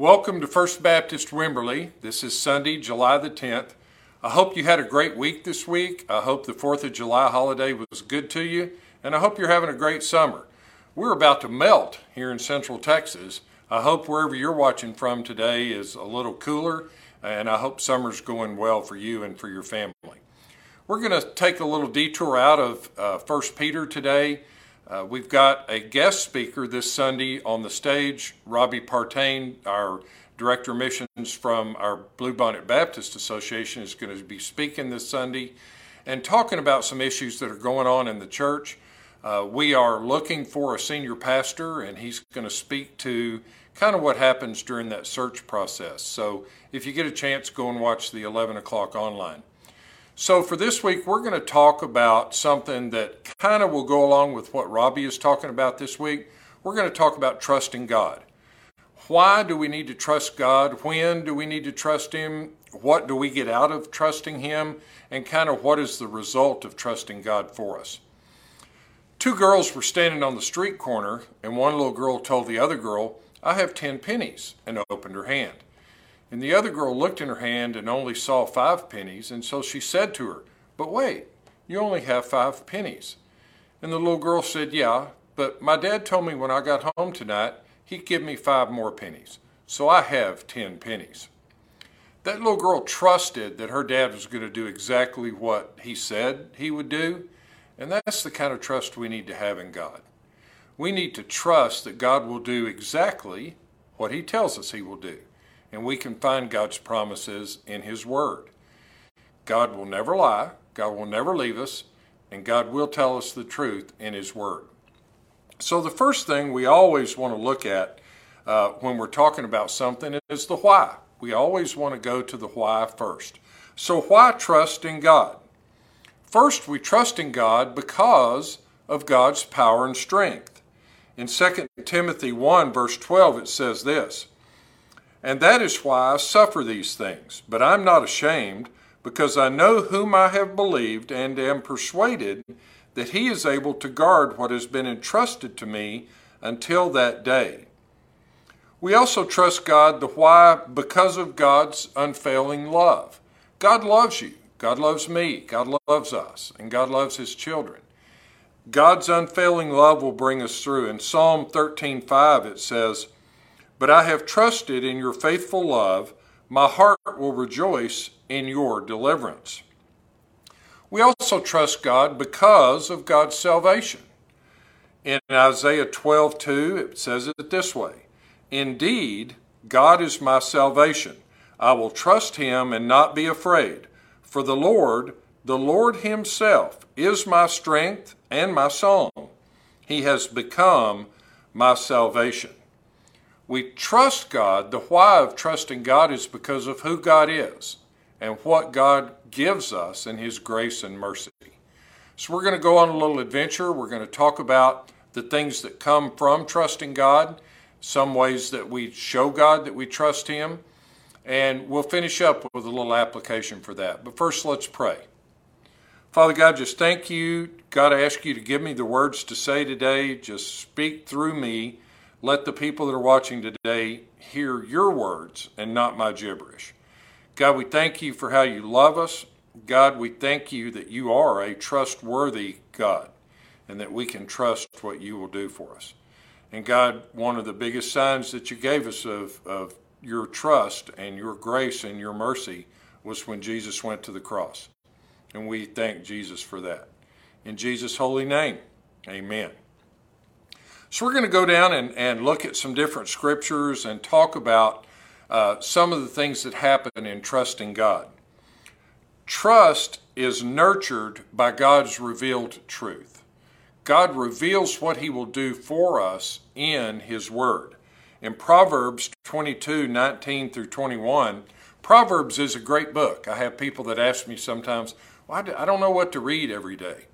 Welcome to First Baptist Wimberley. This is Sunday, July the 10th. I hope you had a great week this week. I hope the 4th of July holiday was good to you, and I hope you're having a great summer. We're about to melt here in Central Texas. I hope wherever you're watching from today is a little cooler, and I hope summer's going well for you and for your family. We're going to take a little detour out of uh, 1 Peter today uh, we've got a guest speaker this Sunday on the stage, Robbie Partain, our Director of Missions from our Bluebonnet Baptist Association, is going to be speaking this Sunday and talking about some issues that are going on in the church. Uh, we are looking for a senior pastor, and he's going to speak to kind of what happens during that search process. So if you get a chance, go and watch the 11 o'clock online. So, for this week, we're going to talk about something that kind of will go along with what Robbie is talking about this week. We're going to talk about trusting God. Why do we need to trust God? When do we need to trust Him? What do we get out of trusting Him? And kind of what is the result of trusting God for us? Two girls were standing on the street corner, and one little girl told the other girl, I have 10 pennies, and opened her hand. And the other girl looked in her hand and only saw five pennies, and so she said to her, But wait, you only have five pennies. And the little girl said, Yeah, but my dad told me when I got home tonight he'd give me five more pennies, so I have ten pennies. That little girl trusted that her dad was going to do exactly what he said he would do, and that's the kind of trust we need to have in God. We need to trust that God will do exactly what he tells us he will do and we can find God's promises in His Word. God will never lie, God will never leave us, and God will tell us the truth in His Word. So, the first thing we always want to look at uh, when we're talking about something is the why. We always want to go to the why first. So, why trust in God? First, we trust in God because of God's power and strength. In 2 Timothy 1, verse 12, it says this and that is why I suffer these things. But I'm not ashamed, because I know whom I have believed, and am persuaded that he is able to guard what has been entrusted to me until that day. We also trust God the why because of God's unfailing love. God loves you. God loves me. God loves us. And God loves his children. God's unfailing love will bring us through. In Psalm 13:5 it says, but I have trusted in your faithful love. My heart will rejoice in your deliverance. We also trust God because of God's salvation. In Isaiah 12 2, it says it this way Indeed, God is my salvation. I will trust him and not be afraid. For the Lord, the Lord himself, is my strength and my song. He has become my salvation. We trust God. The why of trusting God is because of who God is and what God gives us in His grace and mercy. So, we're going to go on a little adventure. We're going to talk about the things that come from trusting God, some ways that we show God that we trust Him, and we'll finish up with a little application for that. But first, let's pray. Father God, just thank you. God, I ask you to give me the words to say today. Just speak through me let the people that are watching today hear your words and not my gibberish. God, we thank you for how you love us. God, we thank you that you are a trustworthy God and that we can trust what you will do for us. And God, one of the biggest signs that you gave us of, of your trust and your grace and your mercy was when Jesus went to the cross. And we thank Jesus for that. In Jesus' holy name, amen. So we're going to go down and, and look at some different scriptures and talk about uh, some of the things that happen in trusting God. Trust is nurtured by God's revealed truth. God reveals what He will do for us in His Word. In Proverbs 22 19 through 21, Proverbs is a great book. I have people that ask me sometimes, well, I don't know what to read every day.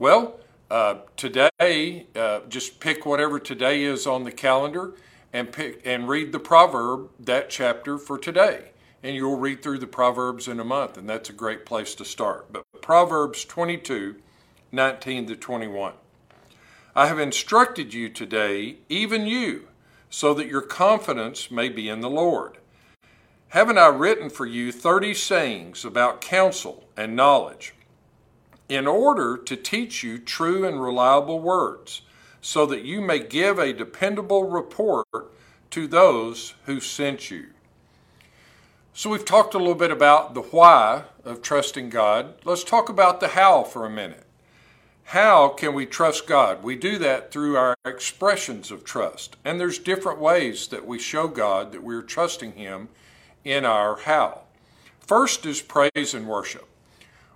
Well, uh, today, uh, just pick whatever today is on the calendar and pick and read the proverb that chapter for today, and you'll read through the proverbs in a month, and that's a great place to start. But Proverbs 22, 19 to 21. I have instructed you today, even you, so that your confidence may be in the Lord. Haven't I written for you thirty sayings about counsel and knowledge, in order to teach you true and reliable words, so that you may give a dependable report to those who sent you? So, we've talked a little bit about the why of trusting God. Let's talk about the how for a minute. How can we trust God? We do that through our expressions of trust. And there's different ways that we show God that we're trusting Him in our how. First is praise and worship.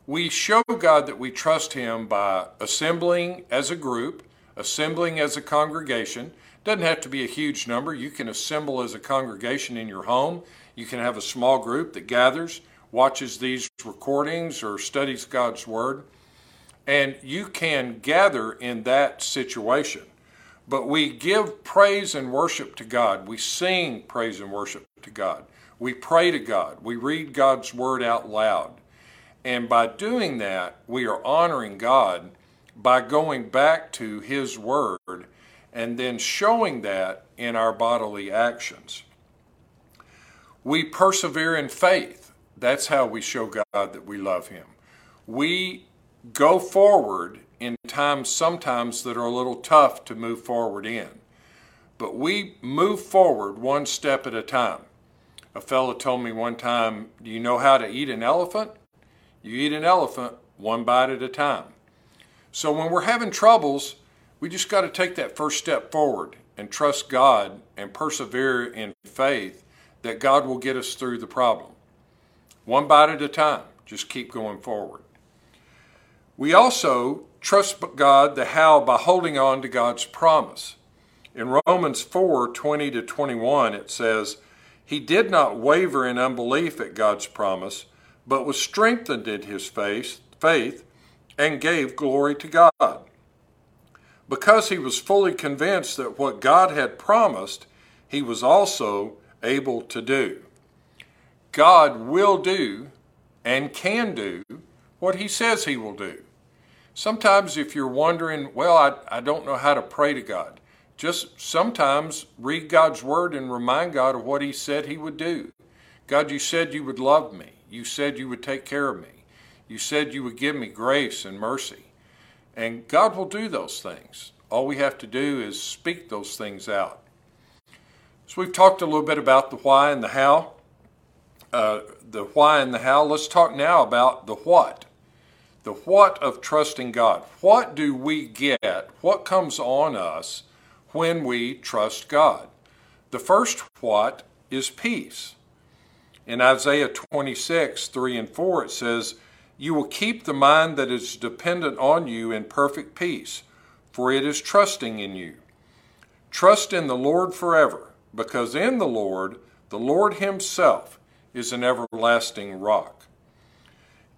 We show God that we trust Him by assembling as a group, assembling as a congregation. Doesn't have to be a huge number. You can assemble as a congregation in your home. You can have a small group that gathers, watches these recordings, or studies God's Word. And you can gather in that situation. But we give praise and worship to God. We sing praise and worship to God. We pray to God. We read God's word out loud. And by doing that, we are honoring God by going back to His word and then showing that in our bodily actions. We persevere in faith. That's how we show God that we love Him. We go forward in times sometimes that are a little tough to move forward in. But we move forward one step at a time. A fellow told me one time, Do you know how to eat an elephant? You eat an elephant one bite at a time. So when we're having troubles, we just got to take that first step forward and trust God and persevere in faith that God will get us through the problem. One bite at a time. Just keep going forward. We also trust God the how by holding on to God's promise. In Romans 4 20 to 21, it says, He did not waver in unbelief at God's promise, but was strengthened in his faith, faith and gave glory to God. Because he was fully convinced that what God had promised, he was also able to do. God will do and can do what he says he will do. Sometimes, if you're wondering, well, I, I don't know how to pray to God, just sometimes read God's word and remind God of what He said He would do. God, you said you would love me. You said you would take care of me. You said you would give me grace and mercy. And God will do those things. All we have to do is speak those things out. So we've talked a little bit about the why and the how. Uh, the why and the how. Let's talk now about the what the what of trusting God. What do we get? What comes on us when we trust God? The first what is peace. In Isaiah 26, 3 and 4, it says, You will keep the mind that is dependent on you in perfect peace, for it is trusting in you. Trust in the Lord forever, because in the Lord, the Lord Himself is an everlasting rock.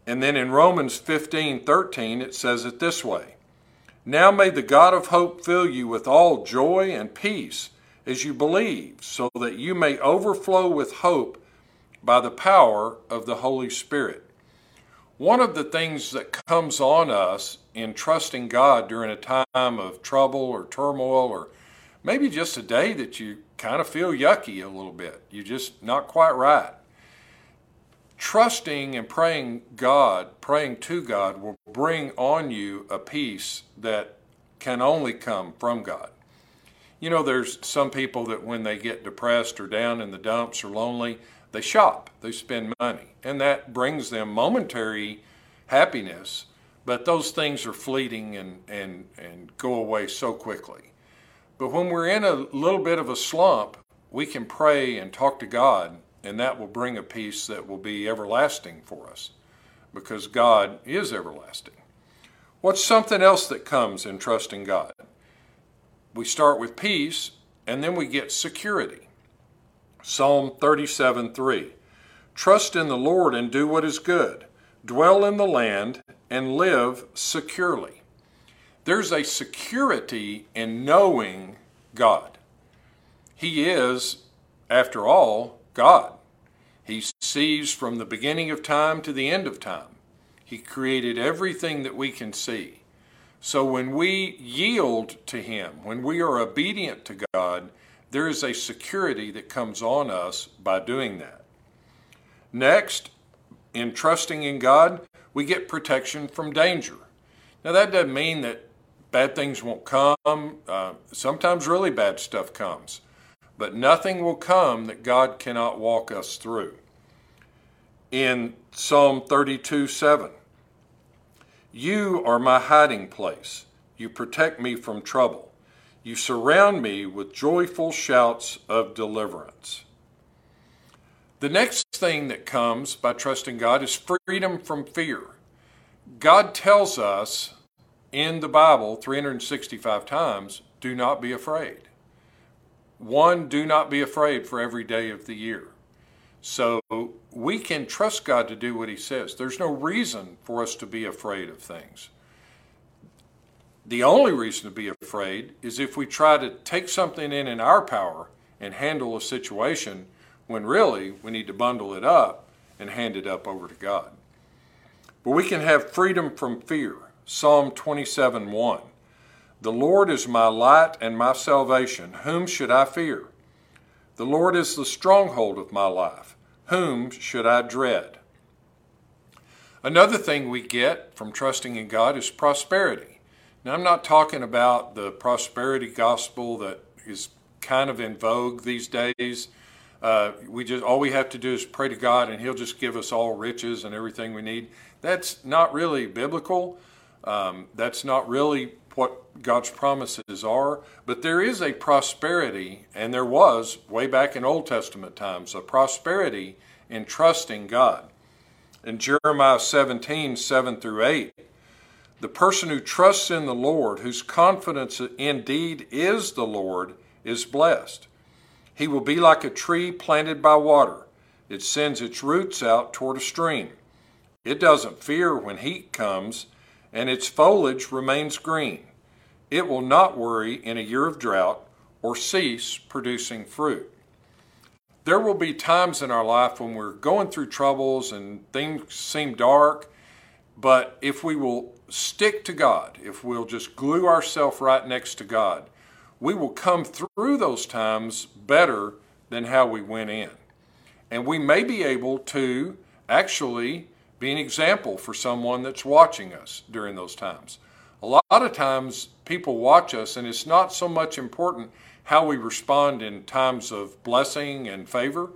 And then in Romans 15 13, it says it this way Now may the God of hope fill you with all joy and peace as you believe, so that you may overflow with hope by the power of the Holy Spirit. One of the things that comes on us in trusting God during a time of trouble or turmoil, or maybe just a day that you kind of feel yucky a little bit, you're just not quite right trusting and praying God, praying to God, will bring on you a peace that can only come from God. You know, there's some people that when they get depressed or down in the dumps or lonely, they shop, they spend money, and that brings them momentary happiness. But those things are fleeting and, and, and go away so quickly. But when we're in a little bit of a slump, we can pray and talk to God and that will bring a peace that will be everlasting for us because God is everlasting. What's something else that comes in trusting God? We start with peace and then we get security. Psalm 37 3. Trust in the Lord and do what is good, dwell in the land and live securely. There's a security in knowing God. He is, after all, God. He sees from the beginning of time to the end of time. He created everything that we can see. So when we yield to Him, when we are obedient to God, there is a security that comes on us by doing that. Next, in trusting in God, we get protection from danger. Now, that doesn't mean that bad things won't come. Uh, sometimes really bad stuff comes. But nothing will come that God cannot walk us through. In Psalm 32 7, you are my hiding place. You protect me from trouble. You surround me with joyful shouts of deliverance. The next thing that comes by trusting God is freedom from fear. God tells us in the Bible 365 times do not be afraid. One, do not be afraid for every day of the year. So we can trust God to do what He says. There's no reason for us to be afraid of things. The only reason to be afraid is if we try to take something in in our power and handle a situation when really we need to bundle it up and hand it up over to God. But we can have freedom from fear. Psalm 27 1. The Lord is my light and my salvation. Whom should I fear? The Lord is the stronghold of my life. Whom should I dread? Another thing we get from trusting in God is prosperity. Now, I'm not talking about the prosperity gospel that is kind of in vogue these days. Uh, we just all we have to do is pray to God, and He'll just give us all riches and everything we need. That's not really biblical. Um, that's not really what God's promises are. But there is a prosperity, and there was way back in Old Testament times a prosperity in trusting God. In Jeremiah 17, 7 through 8, the person who trusts in the Lord, whose confidence indeed is the Lord, is blessed. He will be like a tree planted by water. It sends its roots out toward a stream. It doesn't fear when heat comes, and its foliage remains green. It will not worry in a year of drought or cease producing fruit. There will be times in our life when we're going through troubles and things seem dark, but if we will stick to God, if we'll just glue ourselves right next to God, we will come through those times better than how we went in. And we may be able to actually be an example for someone that's watching us during those times. A lot of times people watch us, and it's not so much important how we respond in times of blessing and favor,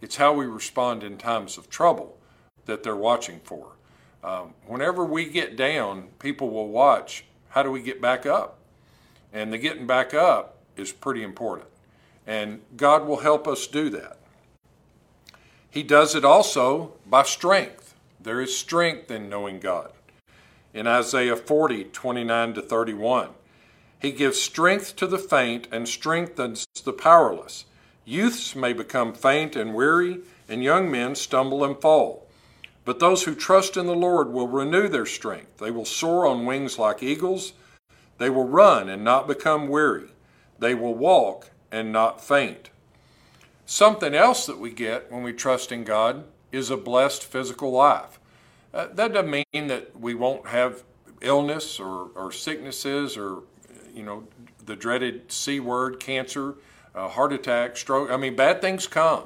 it's how we respond in times of trouble that they're watching for. Um, whenever we get down, people will watch how do we get back up? And the getting back up is pretty important. And God will help us do that. He does it also by strength. There is strength in knowing God. In Isaiah 40, 29 to 31, He gives strength to the faint and strengthens the powerless. Youths may become faint and weary, and young men stumble and fall. But those who trust in the Lord will renew their strength. They will soar on wings like eagles. They will run and not become weary. They will walk and not faint. Something else that we get when we trust in God is a blessed physical life. Uh, that doesn't mean that we won't have illness or, or sicknesses or, you know, the dreaded C word, cancer, uh, heart attack, stroke. I mean, bad things come.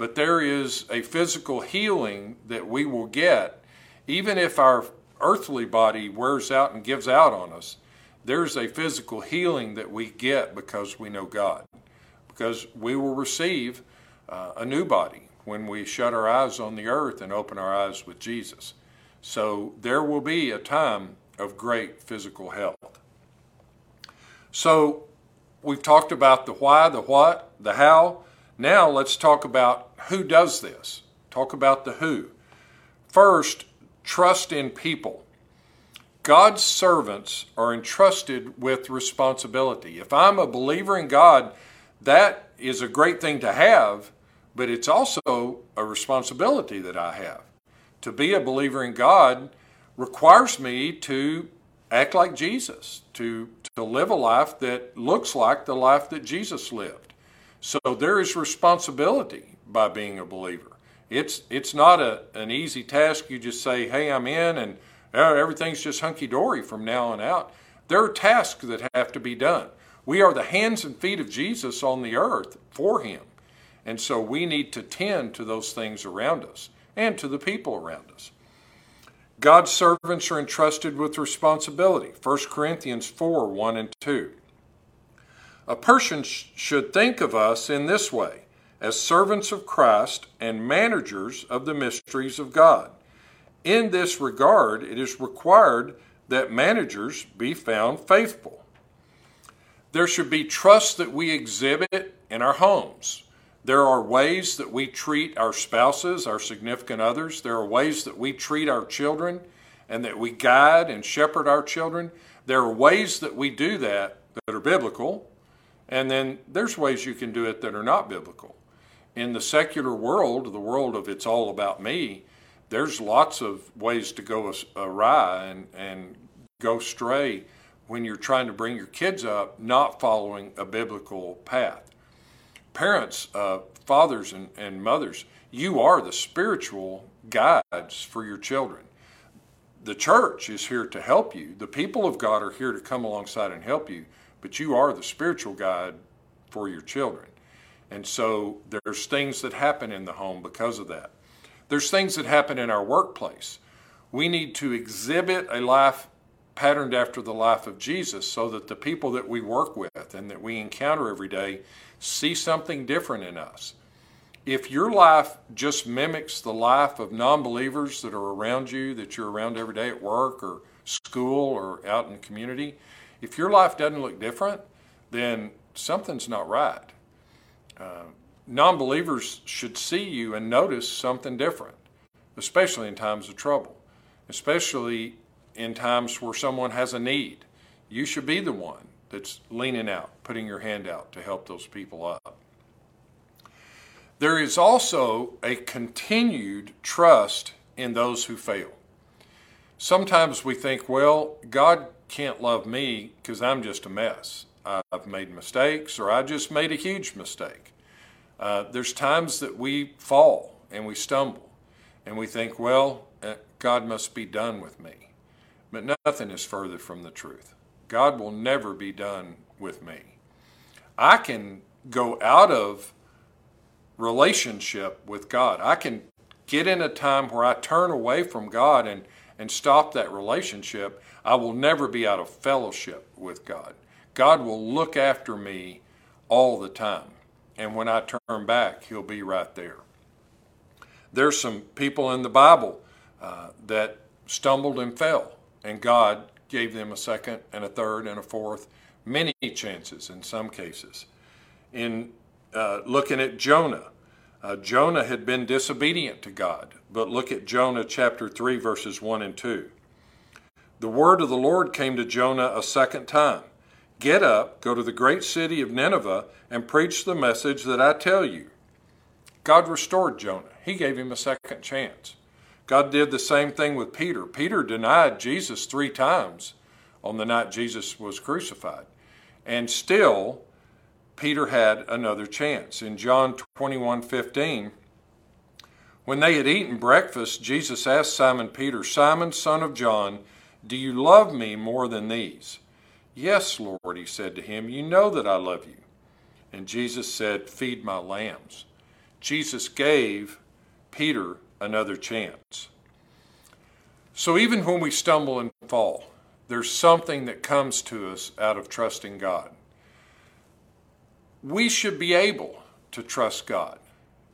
But there is a physical healing that we will get, even if our earthly body wears out and gives out on us there's a physical healing that we get because we know God. Because we will receive uh, a new body when we shut our eyes on the earth and open our eyes with Jesus. So there will be a time of great physical health. So we've talked about the why, the what, the how. Now let's talk about who does this. Talk about the who. First, trust in people. God's servants are entrusted with responsibility. If I'm a believer in God, that is a great thing to have, but it's also a responsibility that I have. To be a believer in God requires me to act like Jesus, to, to live a life that looks like the life that Jesus lived. So there is responsibility by being a believer. It's, it's not a, an easy task. You just say, hey, I'm in, and oh, everything's just hunky dory from now on out. There are tasks that have to be done. We are the hands and feet of Jesus on the earth for him. And so we need to tend to those things around us and to the people around us. God's servants are entrusted with responsibility. 1 Corinthians 4 1 and 2. A person sh- should think of us in this way as servants of Christ and managers of the mysteries of God. In this regard, it is required that managers be found faithful. There should be trust that we exhibit in our homes. There are ways that we treat our spouses, our significant others. There are ways that we treat our children and that we guide and shepherd our children. There are ways that we do that that are biblical, and then there's ways you can do it that are not biblical. In the secular world, the world of it's all about me, there's lots of ways to go awry and, and go stray when you're trying to bring your kids up not following a biblical path. Parents, uh, fathers, and, and mothers, you are the spiritual guides for your children. The church is here to help you. The people of God are here to come alongside and help you, but you are the spiritual guide for your children. And so there's things that happen in the home because of that. There's things that happen in our workplace. We need to exhibit a life patterned after the life of Jesus so that the people that we work with and that we encounter every day see something different in us. If your life just mimics the life of non believers that are around you, that you're around every day at work or school or out in the community, if your life doesn't look different, then something's not right. Uh, non believers should see you and notice something different, especially in times of trouble, especially in times where someone has a need. You should be the one that's leaning out, putting your hand out to help those people up. There is also a continued trust in those who fail. Sometimes we think, well, God can't love me because I'm just a mess. I've made mistakes or I just made a huge mistake. Uh, there's times that we fall and we stumble and we think, well, uh, God must be done with me. But nothing is further from the truth. God will never be done with me. I can go out of relationship with God. I can get in a time where I turn away from God and, and stop that relationship. I will never be out of fellowship with God. God will look after me all the time. And when I turn back, He'll be right there. There's some people in the Bible uh, that stumbled and fell and God gave them a second and a third and a fourth, many chances in some cases. In uh, looking at Jonah, uh, Jonah had been disobedient to God, but look at Jonah chapter 3, verses 1 and 2. The word of the Lord came to Jonah a second time Get up, go to the great city of Nineveh, and preach the message that I tell you. God restored Jonah, He gave him a second chance. God did the same thing with Peter. Peter denied Jesus three times on the night Jesus was crucified. And still, Peter had another chance. In John 21 15, when they had eaten breakfast, Jesus asked Simon Peter, Simon, son of John, do you love me more than these? Yes, Lord, he said to him, You know that I love you. And Jesus said, Feed my lambs. Jesus gave Peter another chance. So even when we stumble and fall, there's something that comes to us out of trusting God. We should be able to trust God.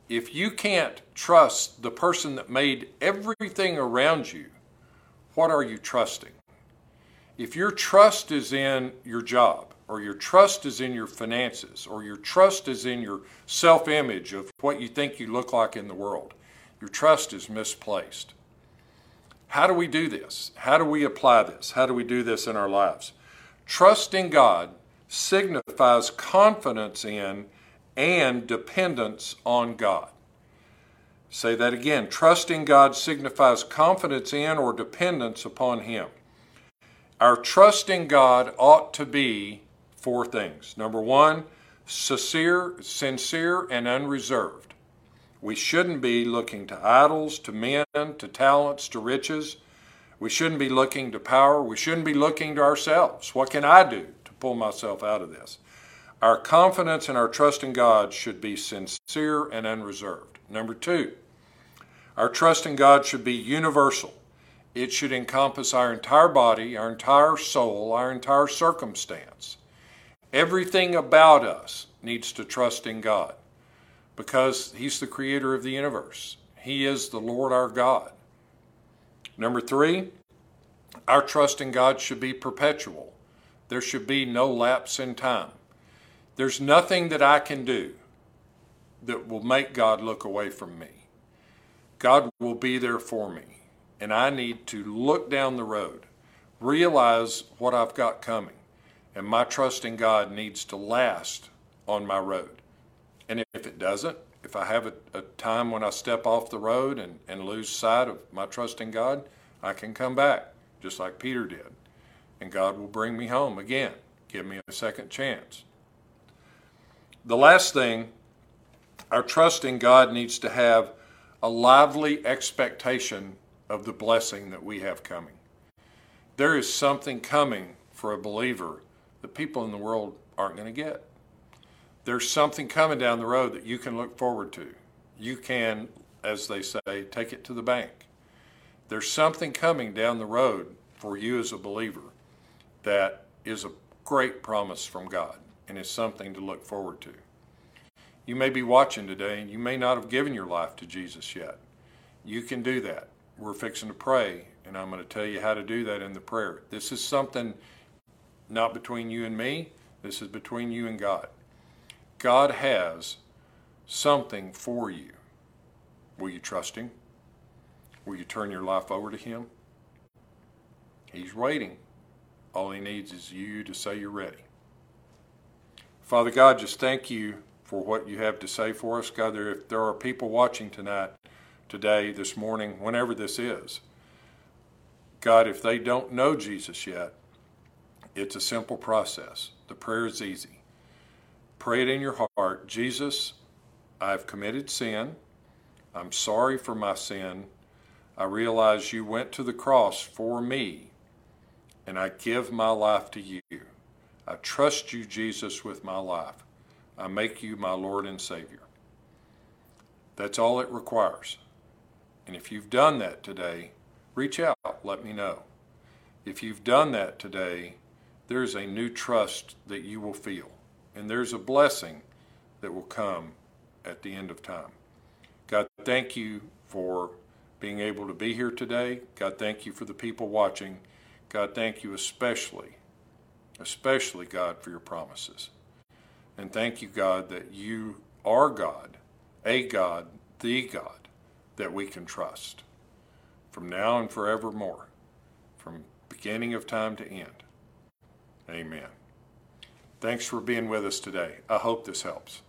If you can't trust the person that made everything around you, what are you trusting? If your trust is in your job, or your trust is in your finances, or your trust is in your self image of what you think you look like in the world, your trust is misplaced. How do we do this? How do we apply this? How do we do this in our lives? Trust in God signifies confidence in and dependence on God. Say that again. Trusting God signifies confidence in or dependence upon Him. Our trust in God ought to be four things. Number one, sincere, sincere and unreserved. We shouldn't be looking to idols, to men, to talents, to riches. We shouldn't be looking to power. We shouldn't be looking to ourselves. What can I do pull myself out of this. Our confidence and our trust in God should be sincere and unreserved. Number two, our trust in God should be universal. It should encompass our entire body, our entire soul, our entire circumstance. Everything about us needs to trust in God because He's the creator of the universe. He is the Lord our God. Number three, our trust in God should be perpetual. There should be no lapse in time. There's nothing that I can do that will make God look away from me. God will be there for me. And I need to look down the road, realize what I've got coming, and my trust in God needs to last on my road. And if it doesn't, if I have a, a, time when I step off the road and, and lose sight of my trust in God, I can come back, just like Peter did. And God will bring me home again, give me a second chance. The last thing, our trust in God needs to have a lively expectation of the blessing that we have coming. There is something coming for a believer that people in the world aren't going to get. There's something coming down the road that you can look forward to. You can, as they say, take it to the bank. There's something coming down the road for you as a believer that is a great promise from God and is something to look forward to. You may be watching today and you may not have given your life to Jesus yet. You can do that. We're fixing to pray, and I'm going to tell you how to do that in the prayer. This is something not between you and me, this is between you and God. God has something for you. Will you trust Him? Will you turn your life over to Him? He's waiting. All He needs is you to say you're ready. Father God, just thank you for what you have to say for us. God, if there are people watching tonight, today, this morning, whenever this is, God, if they don't know Jesus yet, it's a simple process. The prayer is easy. Pray it in your heart Jesus, I've committed sin. I'm sorry for my sin. I realize you went to the cross for me, and I give my life to you. I trust you, Jesus, with my life. I make you my Lord and Savior. That's all it requires. And if you've done that today, reach out, let me know. If you've done that today, there's a new trust that you will feel, and there's a blessing that will come at the end of time. God, thank you for being able to be here today. God, thank you for the people watching. God, thank you especially, especially, God, for your promises. And thank you, God, that you are God, a God, the God that we can trust from now and forevermore, from beginning of time to end. Amen. Thanks for being with us today. I hope this helps.